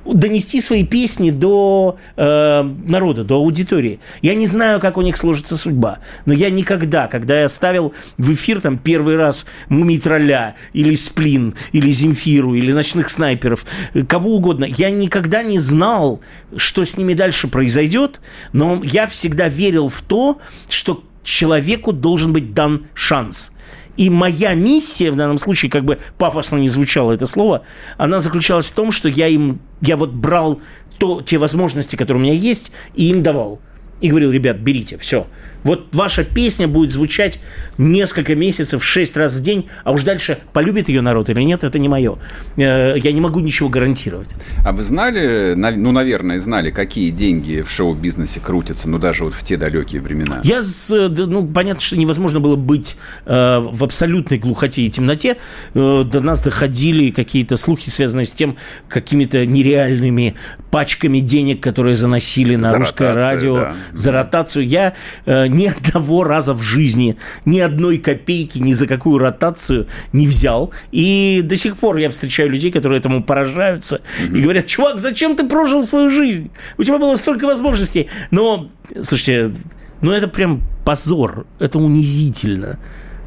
Speaker 2: донести свои песни до э, народа, до аудитории. Я не знаю, как у них сложится судьба, но я никогда, когда я ставил в эфир там первый раз Мумий Тролля или Сплин, или Земфиру, или Ночных Снайперов, кого угодно, я никогда не знал, что с ними дальше произойдет, но я всегда верил в то, что человеку должен быть дан шанс – и моя миссия в данном случае, как бы пафосно не звучало это слово, она заключалась в том, что я им, я вот брал то, те возможности, которые у меня есть, и им давал. И говорил, ребят, берите, все. Вот ваша песня будет звучать несколько месяцев, шесть раз в день, а уж дальше полюбит ее народ или нет, это не мое. Э, я не могу ничего гарантировать.
Speaker 1: А вы знали, ну, наверное, знали, какие деньги в шоу-бизнесе крутятся, ну, даже вот в те далекие времена?
Speaker 2: Я, ну, понятно, что невозможно было быть э, в абсолютной глухоте и темноте. Э, до нас доходили какие-то слухи, связанные с тем, какими-то нереальными пачками денег, которые заносили на за русское радио да. за ротацию. Я э, ни одного раза в жизни, ни одной копейки ни за какую ротацию не взял. И до сих пор я встречаю людей, которые этому поражаются mm-hmm. и говорят, чувак, зачем ты прожил свою жизнь? У тебя было столько возможностей. Но, слушайте, ну это прям позор, это унизительно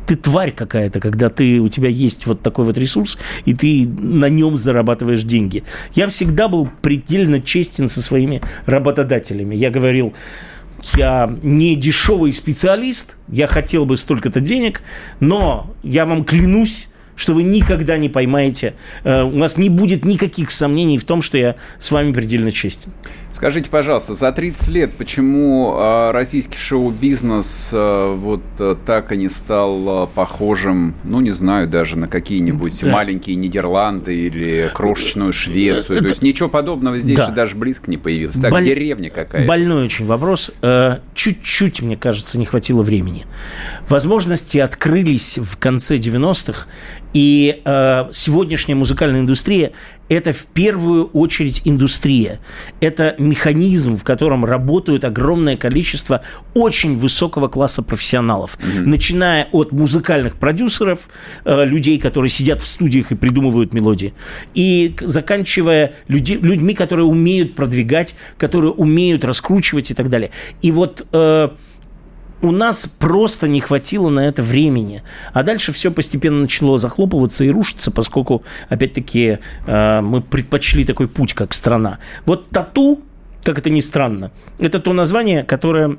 Speaker 2: ты тварь какая-то, когда ты, у тебя есть вот такой вот ресурс, и ты на нем зарабатываешь деньги. Я всегда был предельно честен со своими работодателями. Я говорил, я не дешевый специалист, я хотел бы столько-то денег, но я вам клянусь, что вы никогда не поймаете, э, у нас не будет никаких сомнений в том, что я с вами предельно честен.
Speaker 1: Скажите, пожалуйста, за 30 лет почему э, российский шоу-бизнес э, вот э, так и не стал похожим, ну, не знаю, даже на какие-нибудь да. маленькие Нидерланды или крошечную Швецию? Это... То есть ничего подобного здесь да. же даже близко не появилось. Так, Боль... деревня какая-то.
Speaker 2: Больной очень вопрос. Э, чуть-чуть, мне кажется, не хватило времени. Возможности открылись в конце 90-х, И э, сегодняшняя музыкальная индустрия – это в первую очередь индустрия. Это механизм, в котором работают огромное количество очень высокого класса профессионалов. Mm-hmm. Начиная от музыкальных продюсеров, э, людей, которые сидят в студиях и придумывают мелодии, и заканчивая люди, людьми, которые умеют продвигать, которые умеют раскручивать и так далее. И вот... Э, у нас просто не хватило на это времени. А дальше все постепенно начало захлопываться и рушиться, поскольку, опять-таки, э, мы предпочли такой путь, как страна. Вот тату, как это ни странно, это то название, которое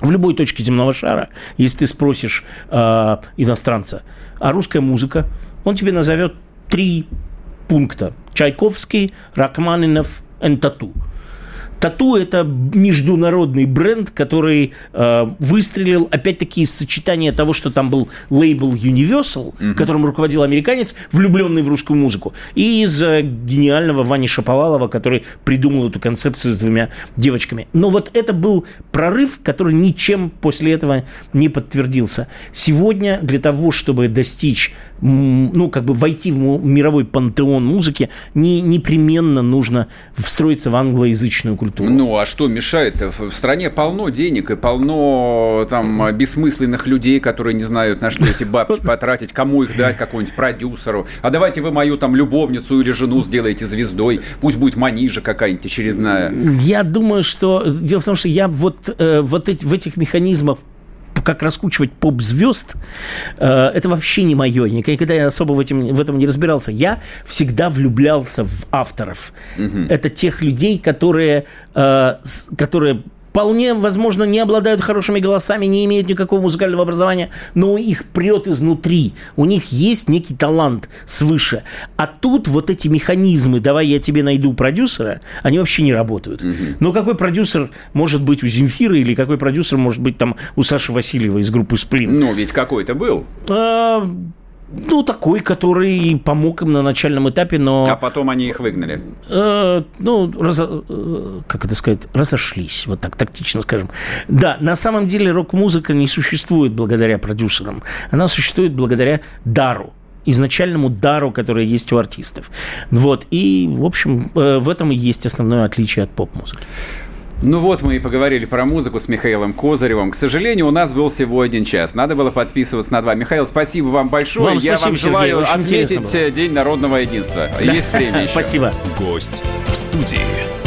Speaker 2: в любой точке земного шара, если ты спросишь э, иностранца, а русская музыка, он тебе назовет три пункта. Чайковский, Рахманинов и тату. Тату – это международный бренд, который э, выстрелил, опять-таки, из сочетания того, что там был лейбл Universal, mm-hmm. которым руководил американец, влюбленный в русскую музыку, и из э, гениального Вани Шаповалова, который придумал эту концепцию с двумя девочками. Но вот это был прорыв, который ничем после этого не подтвердился. Сегодня для того, чтобы достичь ну, как бы войти в мировой пантеон музыки, не, непременно нужно встроиться в англоязычную культуру.
Speaker 1: Ну, а что мешает? В стране полно денег и полно там бессмысленных людей, которые не знают, на что эти бабки *laughs* потратить, кому их дать, какому-нибудь продюсеру. А давайте вы мою там любовницу или жену сделаете звездой, пусть будет манижа какая-нибудь очередная.
Speaker 2: Я думаю, что... Дело в том, что я вот, э, вот эти, в этих механизмах как раскручивать поп-звезд, э, это вообще не мое. Никогда я особо в, этом в этом не разбирался. Я всегда влюблялся в авторов. Угу. Это тех людей, которые, э, которые вполне, возможно, не обладают хорошими голосами, не имеют никакого музыкального образования, но их прет изнутри. У них есть некий талант свыше. А тут вот эти механизмы, давай я тебе найду продюсера, они вообще не работают. Угу. Но какой продюсер может быть у Земфира или какой продюсер может быть там у Саши Васильева из группы «Сплин»?
Speaker 1: Ну, ведь какой-то был.
Speaker 2: А, ну, такой, который помог им на начальном этапе, но...
Speaker 1: А потом они их выгнали?
Speaker 2: Э, ну, раз, э, как это сказать, разошлись, вот так тактично скажем. Да, на самом деле рок-музыка не существует благодаря продюсерам. Она существует благодаря дару изначальному дару, который есть у артистов. Вот, и, в общем, э, в этом и есть основное отличие от поп-музыки.
Speaker 1: Ну вот мы и поговорили про музыку с Михаилом Козыревым. К сожалению, у нас был всего один час. Надо было подписываться на два. Михаил, спасибо вам большое.
Speaker 2: Вам
Speaker 1: Я
Speaker 2: спасибо,
Speaker 1: вам желаю
Speaker 2: Сергей,
Speaker 1: отметить День народного единства.
Speaker 2: Да.
Speaker 1: Есть время *laughs* еще.
Speaker 2: Спасибо.
Speaker 4: Гость в студии.